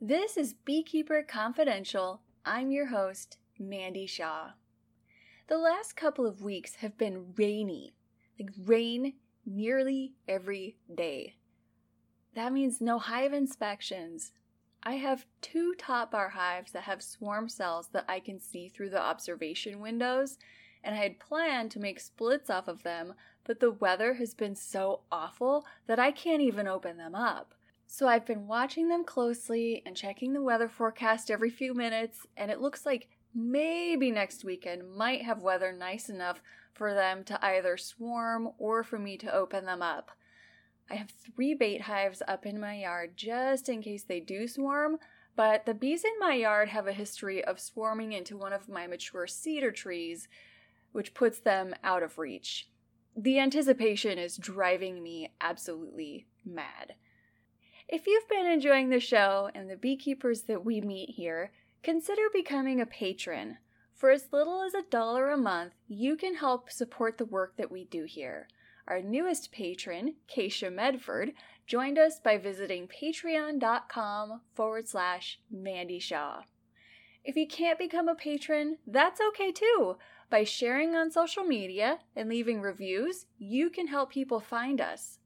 This is Beekeeper Confidential. I'm your host, Mandy Shaw. The last couple of weeks have been rainy, like rain nearly every day. That means no hive inspections. I have two top bar hives that have swarm cells that I can see through the observation windows, and I had planned to make splits off of them, but the weather has been so awful that I can't even open them up. So I've been watching them closely and checking the weather forecast every few minutes, and it looks like maybe next weekend might have weather nice enough for them to either swarm or for me to open them up. I have three bait hives up in my yard just in case they do swarm, but the bees in my yard have a history of swarming into one of my mature cedar trees, which puts them out of reach. The anticipation is driving me absolutely mad. If you've been enjoying the show and the beekeepers that we meet here, consider becoming a patron. For as little as a dollar a month, you can help support the work that we do here. Our newest patron, Keisha Medford, joined us by visiting patreon.com forward slash Mandy Shaw. If you can't become a patron, that's okay too. By sharing on social media and leaving reviews, you can help people find us.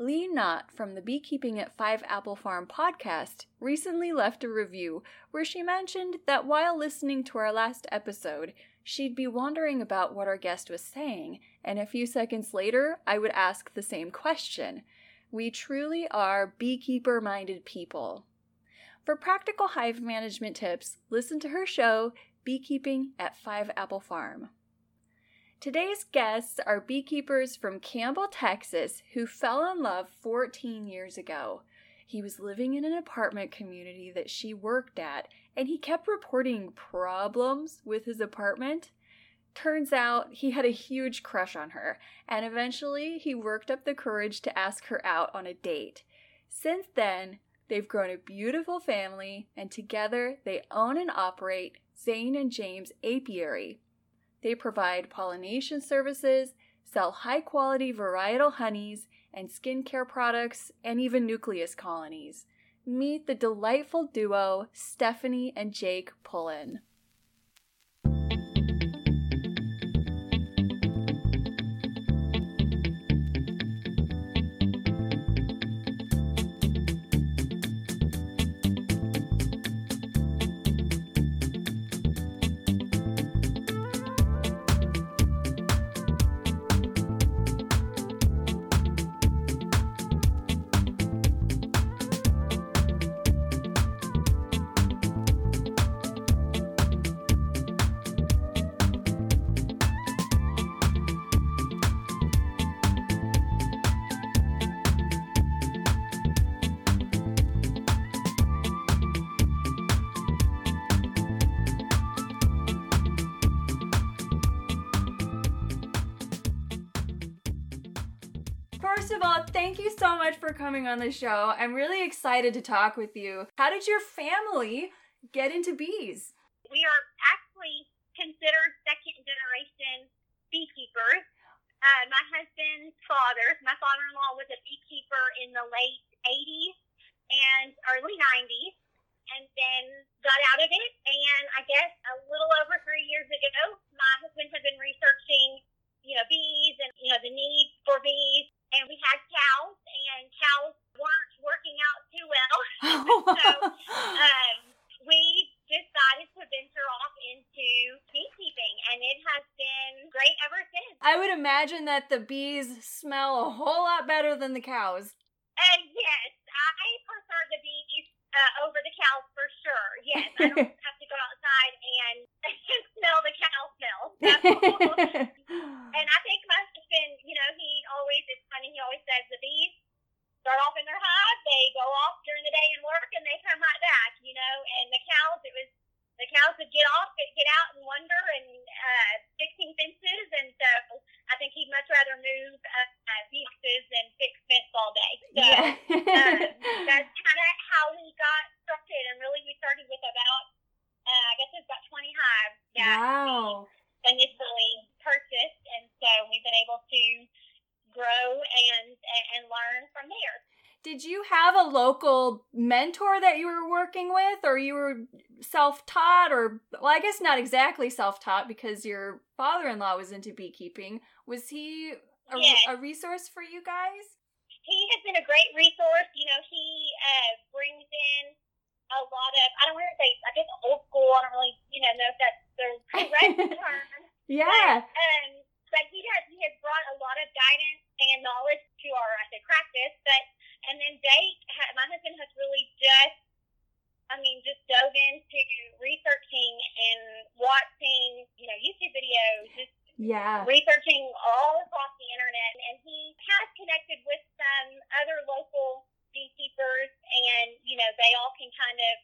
Lee Knott from the Beekeeping at Five Apple Farm podcast recently left a review where she mentioned that while listening to our last episode, she'd be wondering about what our guest was saying, and a few seconds later, I would ask the same question. We truly are beekeeper minded people. For practical hive management tips, listen to her show, Beekeeping at Five Apple Farm. Today's guests are beekeepers from Campbell, Texas, who fell in love 14 years ago. He was living in an apartment community that she worked at, and he kept reporting problems with his apartment. Turns out he had a huge crush on her, and eventually he worked up the courage to ask her out on a date. Since then, they've grown a beautiful family, and together they own and operate Zane and James Apiary, they provide pollination services, sell high quality varietal honeys and skincare products, and even nucleus colonies. Meet the delightful duo Stephanie and Jake Pullen. Thank you so much for coming on the show. I'm really excited to talk with you. How did your family get into bees? We are actually considered second generation beekeepers. Uh, my husband's father, my father in law, was a beekeeper in the late 80s and early 90s, and then got out of it. And I guess a little over three years ago, my husband had been researching, you know, bees and, you know, the need for bees and we had cows, and cows weren't working out too well. so um, we decided to venture off into beekeeping, and it has been great ever since. I would imagine that the bees smell a whole lot better than the cows. Uh, yes, I prefer the bees uh, over the cows for sure. Yes, I don't have to go outside and smell the cow smell. and I think my husband, you know, he always, it's funny, he always says the bees start off in their hive, they go off during the day and work, and they come right back, you know, and the cows, it was, the cows would get off, get out and wander and uh, fixing fences, and so I think he'd much rather move uh, uh, fences than fix fence all day. So yeah. uh, that's kind of how he got started, and really we started with about, uh, I guess it's about 20 hives that wow. we initially purchased, and so we've been able to grow and and learn from there. Did you have a local mentor that you were working with, or you were self taught, or, well, I guess not exactly self taught because your father in law was into beekeeping. Was he a, Yes. a resource for you guys? he has been a great resource. You know, he uh, brings in a lot of I don't want to say I guess old school. I don't really you know know if that's the correct term. Yeah. But, um, but he has he has brought a lot of guidance and knowledge to our I say practice. But and then they my husband has really just I mean just dove into researching and watching you know YouTube videos just Yeah. researching all across the internet, and he has connected with some other local beekeepers, and you know they all can kind of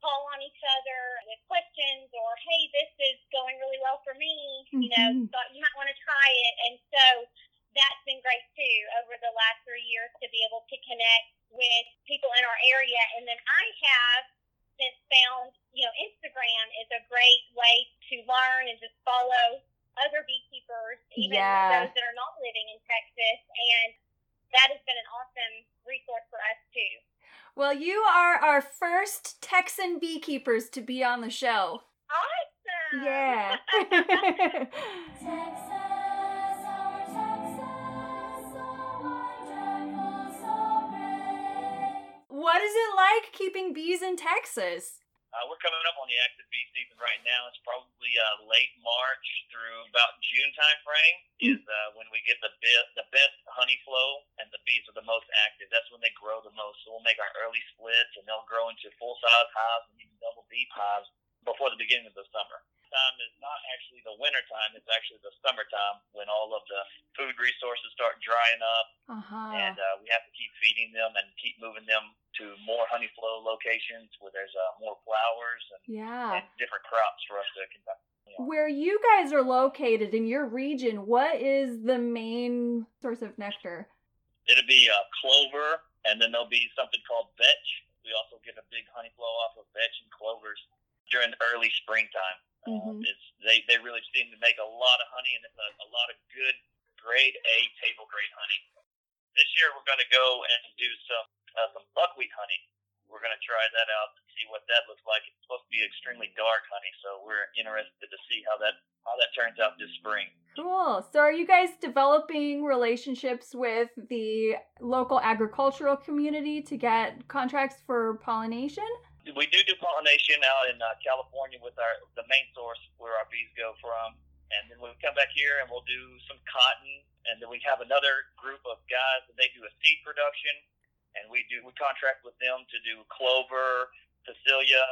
call on each other with questions, or hey, this is going really well for me. You know, Mhm. thought you might want to try it, and so that's been great too over the last three years to be able to connect with people in our area, and then I have since found you know Instagram is a great way to learn and just follow other beekeepers, even Yeah. those that are not living in Texas, and that has been an awesome resource for us too. Well, you are our first Texan beekeepers to be on the show. Awesome! Yeah. what is it like keeping bees in Texas? Uh, we're coming up on the active bee season right now. It's probably uh, late March through about June time frame is uh, when we get the be- the best honey flow and the bees are the most active. That's when they grow the most. So we'll make our early splits and they'll grow into full size hives and even double deep hives before the beginning of the summer. Time is not actually the winter time; it's actually the summertime when all of the food resources start drying up Uh-huh. and uh, we have to keep feeding them and keep moving honey flow locations where there's uh, more flowers and, yeah. and different crops for us to conduct. Where you guys are located in your region, what is the main source of nectar? It'll be uh, clover, and then there'll be something called vetch. We also get a big honey flow off of vetch and clovers during early springtime. Uh, it's they they really seem to make a lot of honey, and it's a, a lot of good grade A table grade honey. This year we're going to go and do some uh, some buckwheat honey. We're going to try that out and see what that looks like. It's supposed to be extremely dark honey, so we're interested to see how that how that turns out this spring. Cool. So are you guys developing relationships with the local agricultural community to get contracts for pollination? We do do pollination out in uh, California with our the main source where our bees go from, and then we come back here and we'll do some cotton, and then we have another group of guys that they do a seed production, and we do we contract with them to do clover, Cecilia,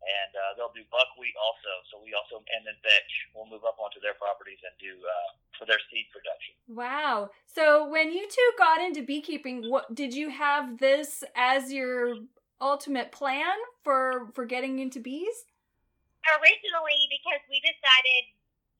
and uh, they'll do buckwheat also. So we also and then vetch. We'll move up onto their properties and do uh, for their seed production. Wow. So when you two got into beekeeping, what did you have this as your ultimate plan for for getting into bees? Originally, because we decided,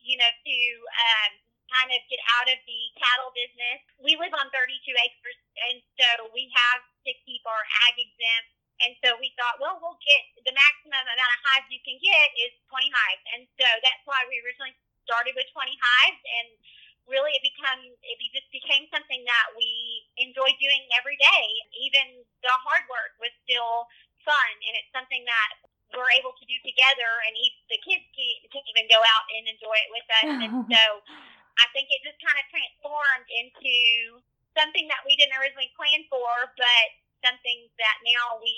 you know, to um, kind of get out of the cattle business. We live on 32 acres, and so we have to keep our ag exempt. And so we thought, well, we'll get the maximum amount of hives you can get is 20 hives. And so that's why we originally started with 20 hives. And really, it become it just became something that we enjoy doing every day. Even the hard work was still fun, and it's something that we're able to do together. And even the kids can, can even go out and enjoy it with us. And so I think it just kind of transformed into something that we didn't originally plan for, but something that now we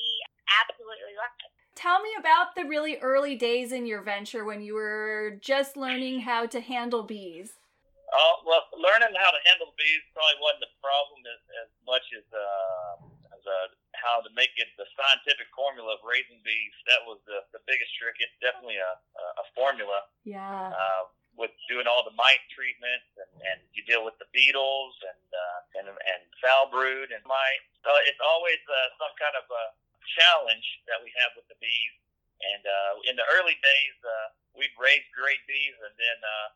absolutely love. Tell me about the really early days in your venture when you were just learning how to handle bees. Oh well, learning how to handle bees probably wasn't the problem as, as much as uh, as uh, how to make it the scientific formula of raising bees. That was the the biggest trick. It's definitely a a, a formula Yeah. uh, with doing all the mite treatments and, and you deal with the beetles and uh, and and foul brood and mite. So it's always uh, some kind of a challenge that we have with the bees. And uh, in the early days, uh, we'd raise great bees and then uh,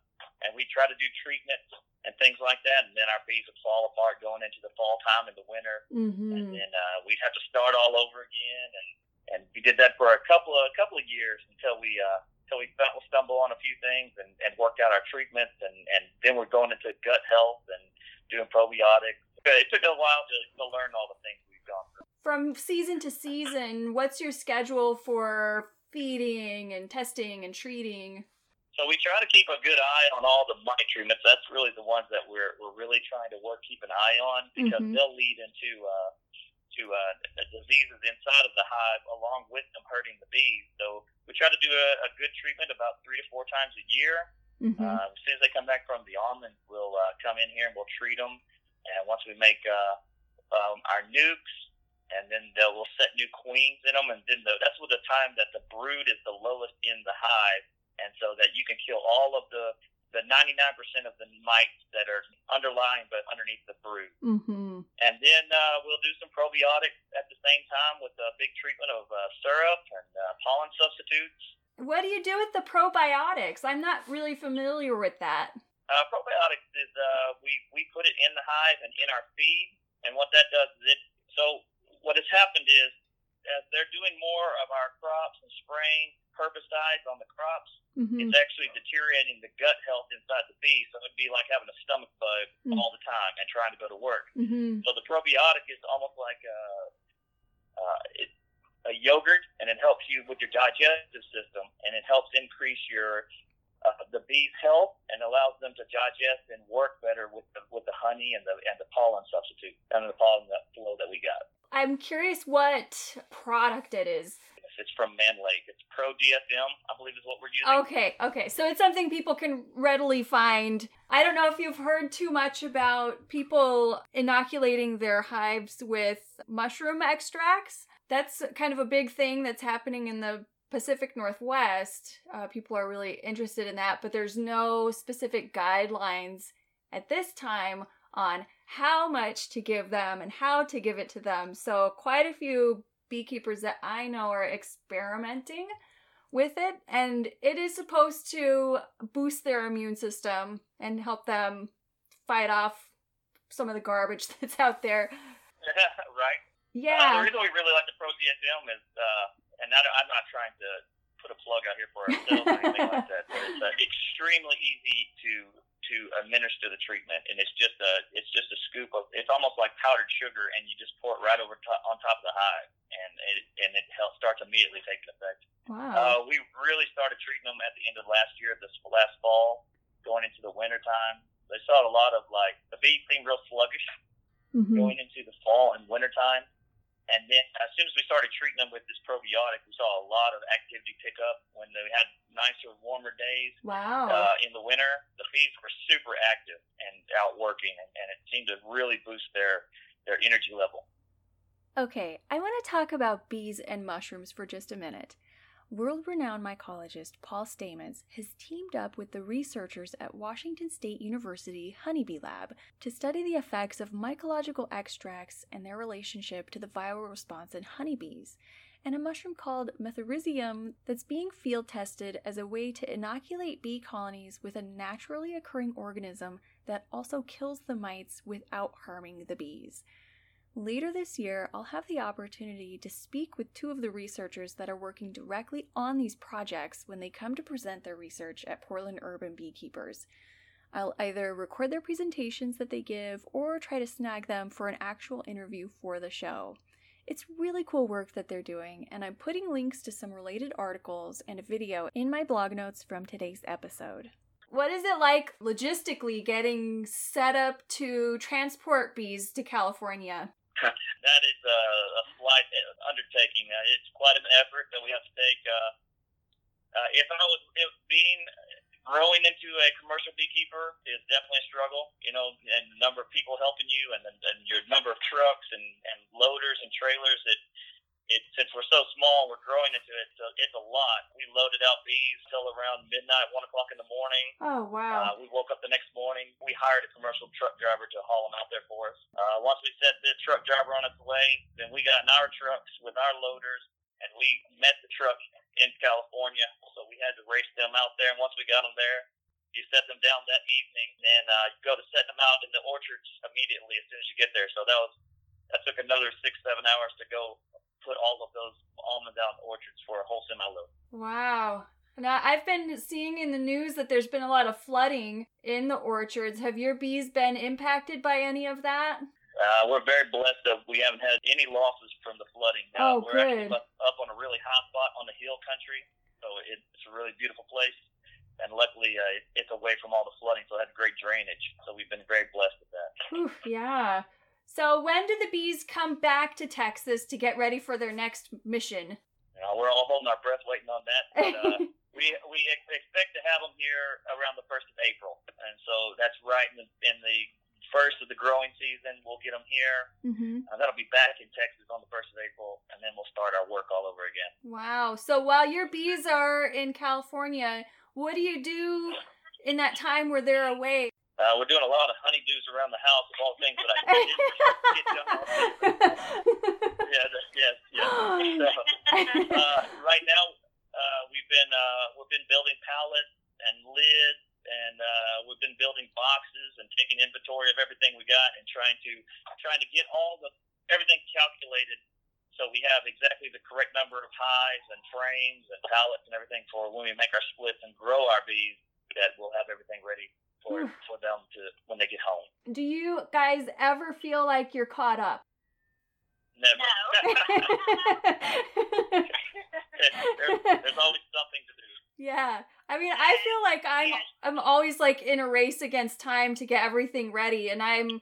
and we try to do treatments and things like that, and then our bees would fall apart going into the fall time and the winter and Mm-hmm. then uh, we'd have to start all over again. And, and we did that for a couple of a couple of years until we uh, until we found, stumble on a few things and, and worked out our treatments. And, and then we're going into gut health and doing probiotics. It took a while to, to learn all the things we've gone through. from season to season, what's your schedule for feeding and testing and treating? So we try to keep a good eye on all the mite treatments. That's really the ones that we're we're really trying to work keep an eye on because Mhm. they'll lead into uh, to uh, diseases inside of the hive along with them hurting the bees. So we try to do a, a good treatment about three to four times a year. Mm-hmm. Uh, as soon as they come back from the almond, we'll uh, come in here and we'll treat them. And once we make uh, um, our nukes, and then they'll we'll set new queens in them, and then the, that's with the time that the brood is the lowest in the hive, and so that you can kill all of the the 99% of the mites that are underlying but underneath the brood. Mm-hmm. And then uh, we'll do some probiotics at the same time with a big treatment of uh, syrup and uh, pollen substitutes. What do you do with the probiotics? I'm not really familiar with that. Uh, probiotics is uh, we we put it in the hive and in our feed, and what that does is it. So what has happened is, as they're doing more of our crops and spraying herbicides on the crops, Mm-hmm. it's actually deteriorating the gut health inside the bee. So it'd be like having a stomach bug Mm. all the time and trying to go to work. Mm-hmm. So the probiotic is almost like a, uh, it, a yogurt, and it helps you with your digestive system, and it helps increase your uh, the bee's health and allows them to digest and work better with the with the honey and the and the pollen substitute and the pollen flow that we got. I'm curious what product it is. It's from Mann Lake. It's Pro DSM, I believe, is what we're using. Okay, okay. So it's something people can readily find. I don't know if you've heard too much about people inoculating their hives with mushroom extracts. That's kind of a big thing that's happening in the Pacific Northwest. Uh, people are really interested in that, but there's no specific guidelines at this time on how much to give them and how to give it to them. So, quite a few beekeepers that I know are experimenting with it, and it is supposed to boost their immune system and help them fight off some of the garbage that's out there. right. Uh, the Yeah. reason we really like the Pro DSM is, uh, and I, I'm not trying to put a plug out here for ourselves or anything like that, but it's uh, extremely easy to to administer the treatment, and it's just a it's just a scoop of it's almost like powdered sugar, and you just pour it right over top, on top of the hive, and it and it helps, starts immediately taking effect. Wow. Uh, we really started treating them at the end of last year, this last fall, going into the winter time. They saw a lot of like the bees seemed real sluggish Mhm. going into the fall and winter time. And then as soon as we started treating them with this probiotic, we saw a lot of activity pick up when they had nicer, warmer days Wow. uh, in the winter. The bees were super active and out working, and, and it seemed to really boost their their energy level. Okay, I want to talk about bees and mushrooms for just a minute. World renowned mycologist Paul Stamets has teamed up with the researchers at Washington State University Honeybee Lab to study the effects of mycological extracts and their relationship to the viral response in honeybees, and a mushroom called Metarhizium that's being field tested as a way to inoculate bee colonies with a naturally occurring organism that also kills the mites without harming the bees. Later this year, I'll have the opportunity to speak with two of the researchers that are working directly on these projects when they come to present their research at Portland Urban Beekeepers. I'll either record their presentations that they give or try to snag them for an actual interview for the show. It's really cool work that they're doing, and I'm putting links to some related articles and a video in my blog notes from today's episode. What is it like logistically getting set up to transport bees to California? that is a, a slight undertaking. Uh, it's quite an effort that we have to take. Uh, uh, if I was if being growing into a commercial beekeeper is definitely a struggle, you know, and the number of people helping you, and, and, your number of trucks and, and loaders and trailers. It it since we're so small, we're growing into it. So it's a lot. We loaded out bees till around midnight, one o'clock in the morning. Oh, wow. Uh, we woke up the next morning. We hired a commercial truck driver to haul them out there for us. Uh, once we set the truck driver on its way, then we got in our trucks with our loaders, and we met the truck in California. So we had to race them out there. And once we got them there, you set them down that evening, then uh, you go to set them out in the orchards immediately as soon as you get there. So that was that took another six seven hours to go put all of those almonds out in orchards for a whole semi load. Wow. Now, I've been seeing in the news that there's been a lot of flooding in the orchards. Have your bees been impacted by any of that? Uh, we're very blessed that we haven't had any losses from the flooding. Oh, we're good. up, up on a really high spot on the hill country, so it's a really beautiful place. And luckily, uh, it's away from all the flooding, so it has great drainage. So we've been very blessed with that. Oof, yeah. So when do the bees come back to Texas to get ready for their next mission? You know, we're all holding our breath waiting on that. But, uh, we we ex- expect to have them here around the first of April, and so that's right in the, in the first of the growing season. We'll get them here. mm-hmm. Uh, that'll be back in Texas on the first of April, and then we'll start our work all over again. Wow. So while your bees are in California, what do you do in that time where they're away? Uh, we're doing a lot of honeydews around the house of all things that I didn't get done. Yeah, yes, yes. So, uh, right now, uh, we've been uh, we've been building pallets and lids, and uh, we've been building boxes and taking inventory of everything we got, and trying to trying to get all the everything calculated so we have exactly the correct number of hives and frames and pallets and everything for when we make our splits and grow our bees. That we'll have everything ready for Whew. for them to when they get home. do you guys ever feel like you're caught up? Never. yeah. there's, there's always something to do. Yeah. I mean, I feel like I'm I'm always like in a race against time to get everything ready and I'm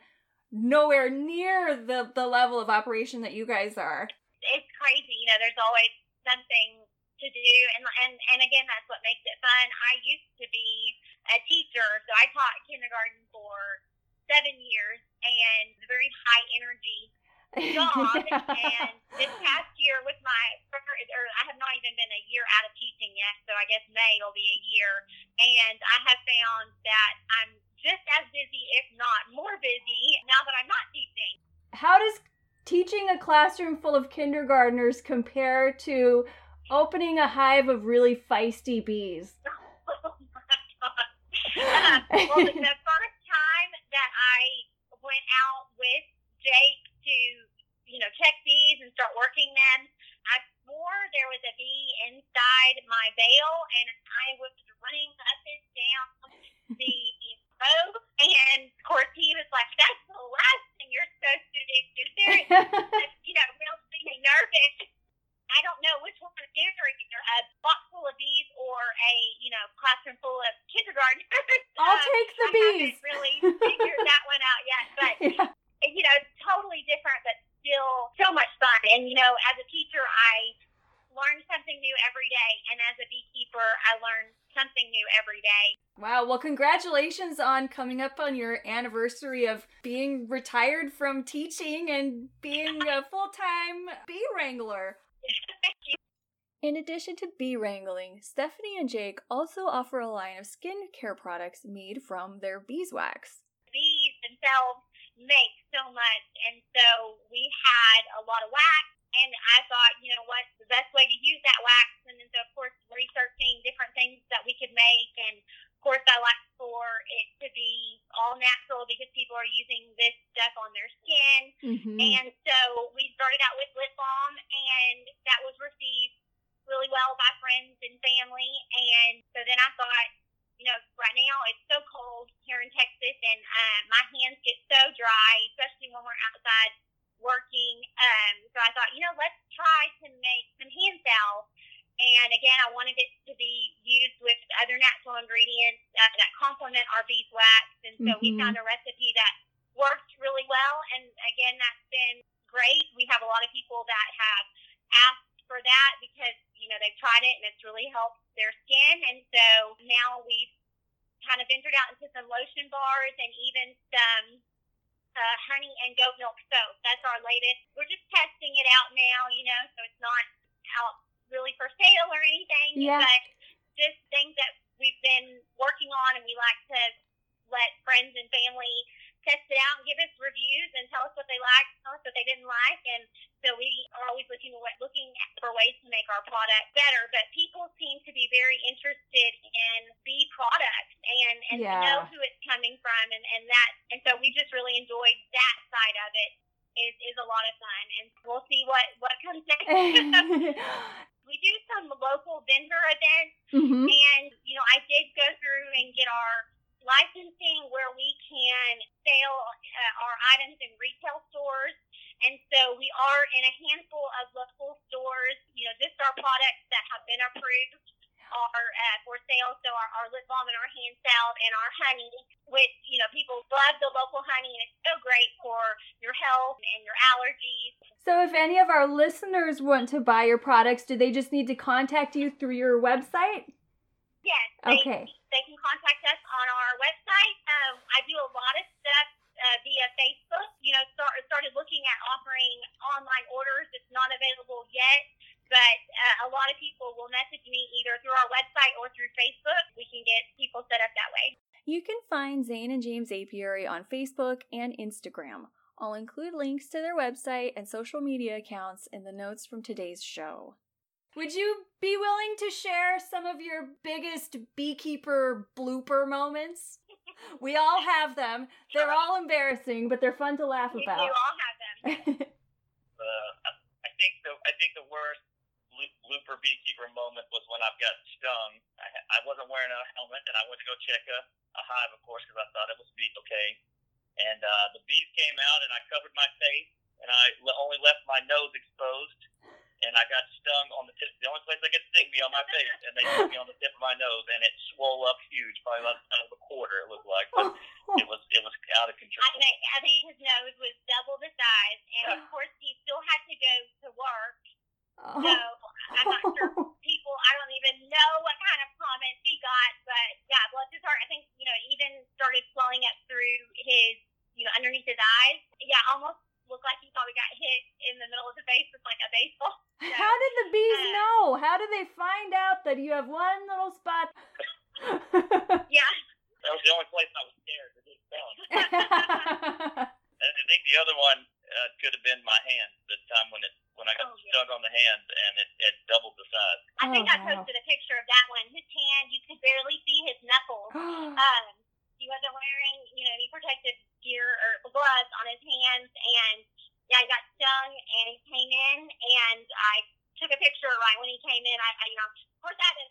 nowhere near the the level of operation that you guys are. it's crazy. You know, there's always something to do, and and and again, that's what makes it fun. I used to be a teacher, so I taught kindergarten for seven years, and a very high energy job. and this past year, with my or I have not even been a year out of teaching yet, so I guess May will be a year, and I have found that I'm just as busy, if not more busy, now that I'm not teaching. How does teaching a classroom full of kindergartners compare to opening a hive of really feisty bees? Oh my god. Uh, well, the, first time that I went out with Jake to, you know, check bees and start working them, I swore there was a bee inside my veil, and I was running up and down the row. And of course, he was like, "That's the last thing you're supposed to do." There, you know, really nervous. I don't know which one is scarier, either a box full of bees or a, you know, classroom full of kindergartners. I'll Um, take the I bees. haven't really figured that one out yet, but Yeah. you know, totally different, but still so much fun. And you know, as a teacher, I learn something new every day, and as a beekeeper, I learn something new every day. Wow, well, congratulations on coming up on your anniversary of being retired from teaching and being a full time bee wrangler. In addition to bee wrangling, Stephanie and Jake also offer a line of skincare products made from their beeswax. bees themselves make so much, and so we had a lot of wax. And I thought, you know what, the best way to use that wax, and then so of course researching different things that we could make, and course I like for it to be all natural because people are using this stuff on their skin, Mm-hmm. and so we started out with lip balm, and that was received really well by friends and family. And so then I thought, you know, right now it's so cold here in Texas, and uh, my hands get so dry, especially when we're outside working. Um, so I thought, you know, let's try to make some hand salve. And again, I wanted it to be used with other natural ingredients uh, that complement our beeswax. And so we Mhm. found a recipe that worked really well. And again, that's been great. We have a lot of people that have asked for that because, you know, they've tried it and it's really helped their skin. And so now we've kind of ventured out into some lotion bars and even some uh, honey and goat milk soap. That's our latest. We're just testing it out now, you know, so it's not out really for sale or anything, Yeah. but just things that we've been working on and we like to let friends and family test it out and give us reviews and tell us what they liked, tell us what they didn't like, and so we are always looking looking for ways to make our product better. But people seem to be very interested in bee products and and to know who it's coming from, and and that and so we just really enjoyed that side of it. Is is a lot of fun, and we'll see what what comes next. we do some local vendor events mm-hmm. and, you know, I did go through and get our licensing where we can sell uh, our items in retail stores. And so we are in a handful of local stores. You know, just our products that have been approved are uh, for sale. So our, our lip balm and our hand salve and our honey, which, you know, people love the local honey and it's so great for your health and your allergies. So, if any of our listeners want to buy your products, do they just need to contact you through your website? Yes. They, Okay. They can contact us on our website. Um, I do a lot of stuff uh, via Facebook. You know, start, started looking at offering online orders. It's not available yet, but uh, a lot of people will message me either through our website or through Facebook. We can get people set up that way. You can find Zane and James Apiary on Facebook and Instagram. I'll include links to their website and social media accounts in the notes from today's show. Would you be willing to share some of your biggest beekeeper blooper moments? We all have them. They're all embarrassing, but they're fun to laugh We, we about. all have them. Uh, I- I think the I think the worst loop- looper beekeeper moment was when I got stung. I, I wasn't wearing a helmet, and I went to go check a, a hive, of course, because I thought it was bee okay. And uh, the bees came out, and I covered my face, and I le- only left my nose exposed. And I got stung on the tip. The only place they could sting me on my face, and they stung me on the tip of my nose, and it swole up huge, probably about out of a quarter. It looked like, but it was it was out of control. I think I think his nose was double the size, and of course he still had to go to work. So I'm not sure people. I don't even know what kind of comments he got, but yeah, bless his heart. I think you know it even started swelling up through his, you know, underneath his eyes. Yeah, almost looked like he probably got hit in the middle of the face with like a baseball. So, How did the bees Uh, know? How did they find out that you have one little spot? yeah, That was the only place I was scared to get stung. And I think the other one uh, could have been my hand. The time when it when I got Oh, yeah. stung on the hand and it, it doubled the size. I think Oh, I wow. posted a picture of that one. His hand, you could barely see his knuckles. um, he wasn't wearing, you know, any protective gear or gloves on his hands, and yeah, I got stung, and he came in, and I took a picture right when he came in. I, I you know, of course, I had to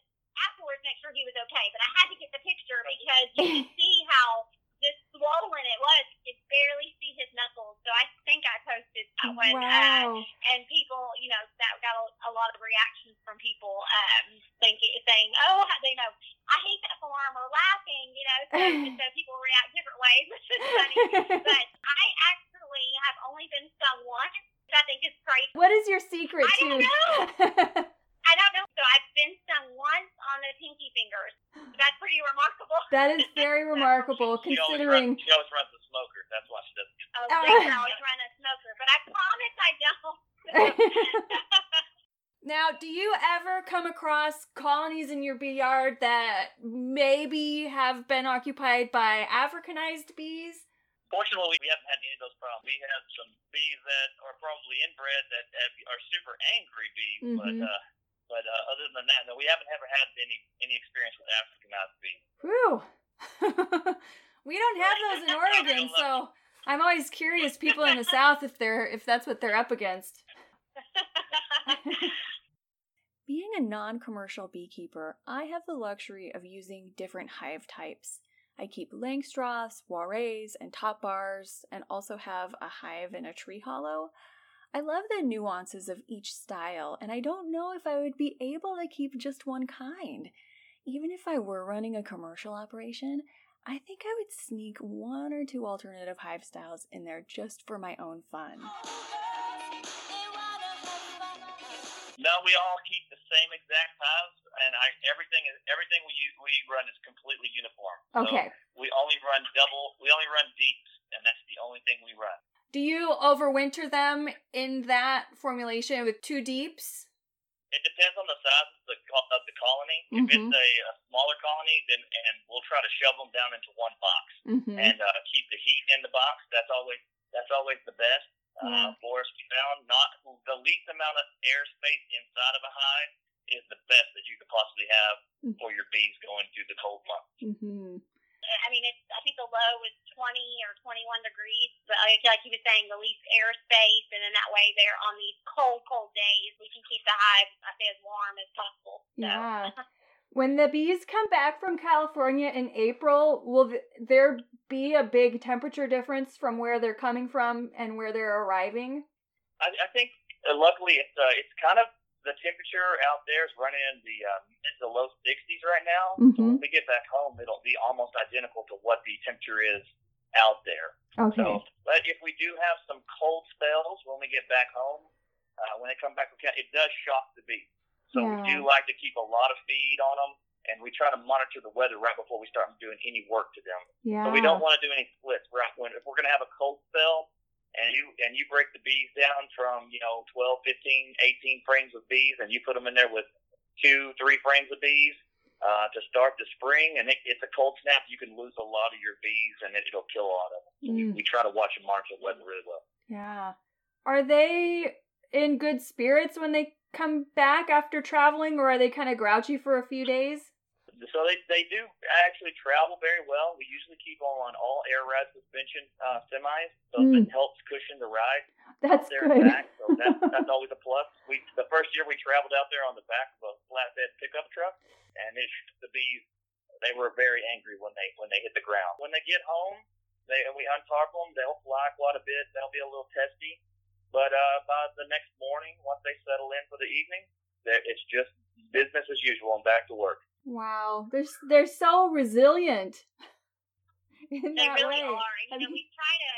afterwards make sure he was okay, but I had to get the picture because you could see how just swollen it was. You could barely see his knuckles, so I think I posted that one. Uh, and people, you know, that got a, a lot of reactions from people um, thinking, saying, "Oh, they know I hate that form," or laughing, you know. So, so people react different ways, which is funny. But I actually have only been stung once, which I think is crazy. what is your secret I to? don't know. I don't know. So I've been stung once on the pinky fingers. That's pretty remarkable. that is very remarkable She always, considering. runs, she always runs the smoker. That's why she doesn't get Oh, they can always run a smoker, but I promise I don't. Now, do you ever come across colonies in your bee yard that maybe have been occupied by Africanized bees? Fortunately, we haven't had any of those problems. We have some bees that are probably inbred that have, are super angry bees, but Mhm. uh, but uh, other than that, no, we haven't ever had any any experience with Africanized bees. Whew. we don't have those in Oregon, so I'm always curious people in the south if they're if that's what they're up against. Being a non commercial beekeeper, I have the luxury of using different hive types. I keep Langstroths, Warrés, and top bars, and also have a hive in a tree hollow. I love the nuances of each style, and I don't know if I would be able to keep just one kind. Even if I were running a commercial operation, I think I would sneak one or two alternative hive styles in there just for my own fun. No, we all keep the same exact hives, and I everything is everything we we run is completely uniform. So Okay. we only run double. We only run deeps, and that's the only thing we run. Do you overwinter them in that formulation with two deeps? It depends on the size of the of the colony. If it's Mhm. a, a smaller colony, then and we'll try to shove them down into one box Mm-hmm. and uh, keep the heat in the box. That's always that's always the best Yeah. uh, for us. We found not the least amount of airspace inside of a hive is the best that you could possibly have Mm. for your bees going through the cold months. I mean, it's, I think the low was 20 or 21 degrees, but like, like he was saying, the least airspace, and then that way there on these cold, cold days, we can keep the hive, I say, as warm as possible. So, Yeah. When the bees come back from California in April, will th- there be a big temperature difference from where they're coming from and where they're arriving? I, I think uh, luckily it's uh, it's kind of the temperature out there is running in the uh, mid to low 60s right now. So Mhm. when we get back home, it'll be almost identical to what the temperature is out there. Okay. So, but if we do have some cold spells when we get back home, uh, when they come back from camp, it does shock the bees. So we do like to keep a lot of feed on them, and we try to monitor the weather right before we start doing any work to them. yeah. So we don't want to do any splits. Right when if we're going to have a cold spell, and you and you break the bees down from you know 12, 15, 18 frames of bees, and you put them in there with two, three frames of bees. Uh, to start the spring, and it, it's a cold snap, you can lose a lot of your bees, and it, it'll kill a lot of them. So we, Mm. we try to watch and monitor the weather really well. Yeah. Are they in good spirits when they come back after traveling, or are they kind of grouchy for a few days? So they, they do actually travel very well. We usually keep them on all air ride suspension uh, semis, so Mm. it helps cushion the ride That's there good. back. So that's, that's always a plus. We the first year we traveled out there on the back of a flatbed pickup truck, and it, the bees they were very angry when they when they hit the ground. When they get home, they we untarp them. They'll fly quite a bit. They'll be a little testy, but uh, by the next morning, once they settle in for the evening, it's just business as usual and back to work. Wow, they're they're so resilient. In They really way. are. And, you know, we try to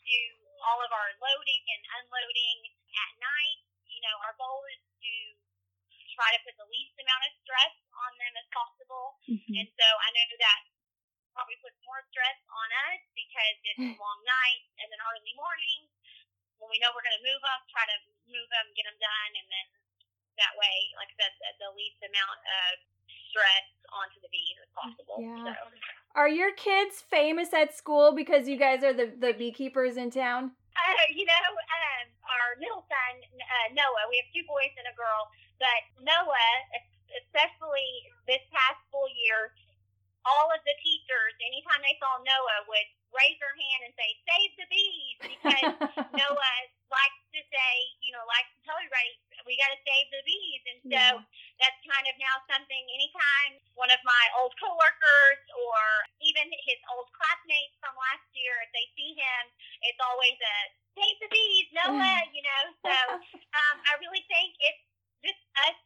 do all of our loading and unloading at night. You know, our goal is to try to put the least amount of stress on them as possible. Mhm. And so I know that probably puts more stress on us because it's a long night and then early morning when we know we're going to move them, try to move them, get them done, and then that way, like I said, the least amount of stress onto the bees as possible. Yeah. So. Are your kids famous at school because you guys are the, the beekeepers in town? Uh, you know, um, our middle son, uh, Noah, we have two boys and a girl, but Noah, especially this past school year, all of the teachers, anytime they saw Noah, would raise their hand and say, save the bees, because Noah likes to say, you know, likes to tell everybody, we got to save the bees. And so Yeah. That's kind of now something anytime one of my old coworkers or even his old classmates from last year, if they see him, it's always a save the bees, Noah, you know. So um, I really think it's just us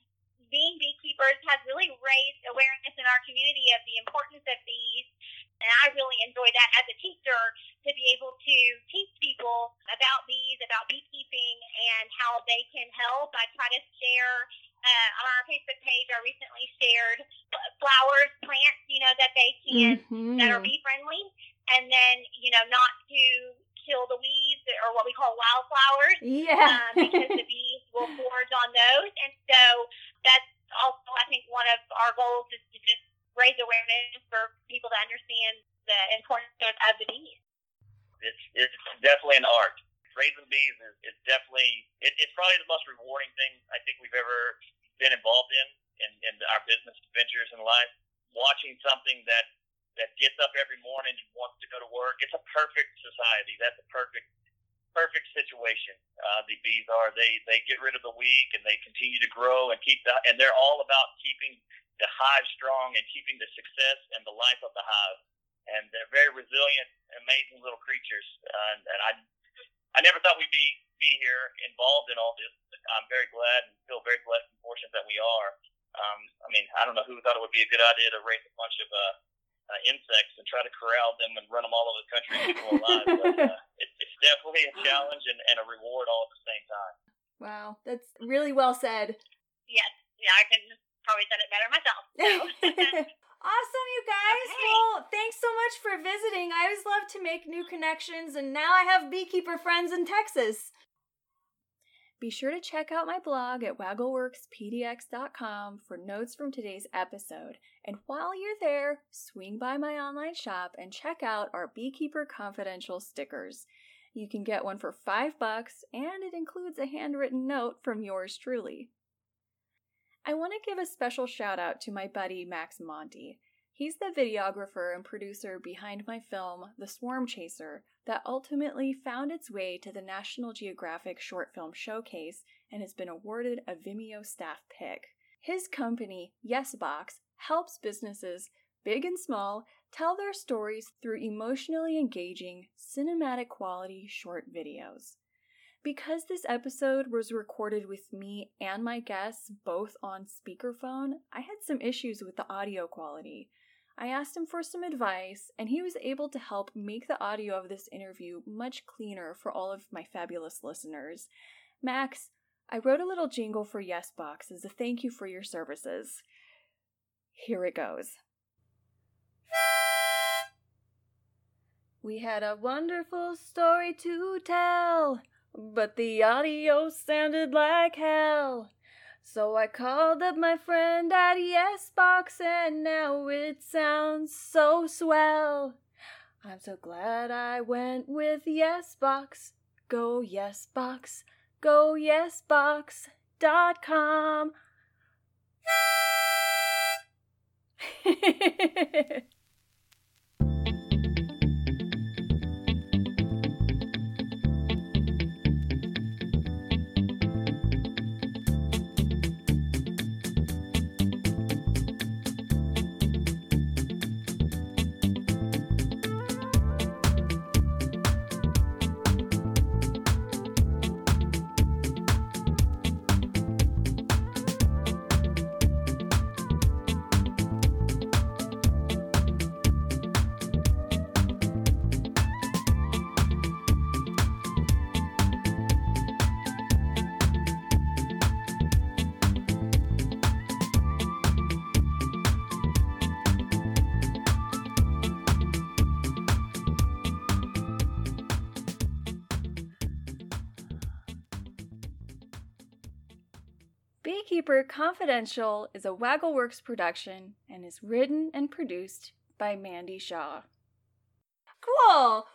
being beekeepers has really raised awareness in our community of the importance of bees. And I really enjoy that as a teacher to be able to teach people about bees, about beekeeping, and how they can help. I try to share uh, on our Facebook page. I recently shared flowers, plants, you know, that they can that are bee friendly, and then you know not to kill the weeds or what we call wildflowers Yeah. um, because the bees will forage on those. And so that's also, I think, one of our goals is to just raise awareness for people to understand the importance of, of the bees. It's it's definitely an art. Raising bees is, is definitely it, it's probably the most rewarding thing I think we've ever been involved in in, in our business ventures in life. Watching something that that gets up every morning and wants to go to work. It's a perfect society. That's a perfect perfect situation. Uh, the bees are they they get rid of the weak and they continue to grow and keep the and they're all about keeping the hive strong and keeping the success and the life of the hive. And they're very resilient, amazing little creatures. Uh, and, and I I never thought we'd be be here involved in all this. But I'm very glad and feel very blessed and fortunate that we are. Um, I mean, I don't know who thought it would be a good idea to raise a bunch of uh, uh, insects and try to corral them and run them all over the country and keep them alive. but uh, it, it's definitely a challenge and, and a reward all at the same time. Wow, that's really well said. Yes, yeah, I can probably said it better myself. So. awesome, you guys. Okay. Well, thanks so much for visiting. I always love to make new connections, and now I have beekeeper friends in Texas. Be sure to check out my blog at waggleworkspdx.com for notes from today's episode. And while you're there, swing by my online shop and check out our Beekeeper Confidential stickers. You can get one for five bucks, and it includes a handwritten note from yours truly. I want to give a special shout out to my buddy Max Monty. He's the videographer and producer behind my film, The Swarm Chaser, that ultimately found its way to the National Geographic Short Film Showcase and has been awarded a Vimeo staff pick. His company, YesBox, helps businesses, big and small, tell their stories through emotionally engaging, cinematic quality short videos. Because this episode was recorded with me and my guests both on speakerphone, I had some issues with the audio quality. I asked him for some advice, and he was able to help make the audio of this interview much cleaner for all of my fabulous listeners. Max, I wrote a little jingle for Yesbox as a thank you for your services. Here it goes. We had a wonderful story to tell, but the audio sounded like hell. So I called up my friend at Yesbox, and now it sounds so swell. I'm so glad I went with Yesbox. Go Yesbox, go Yesbox.com. Beekeeper Confidential is a Waggleworks production and is written and produced by Mandy Shaw. Cool.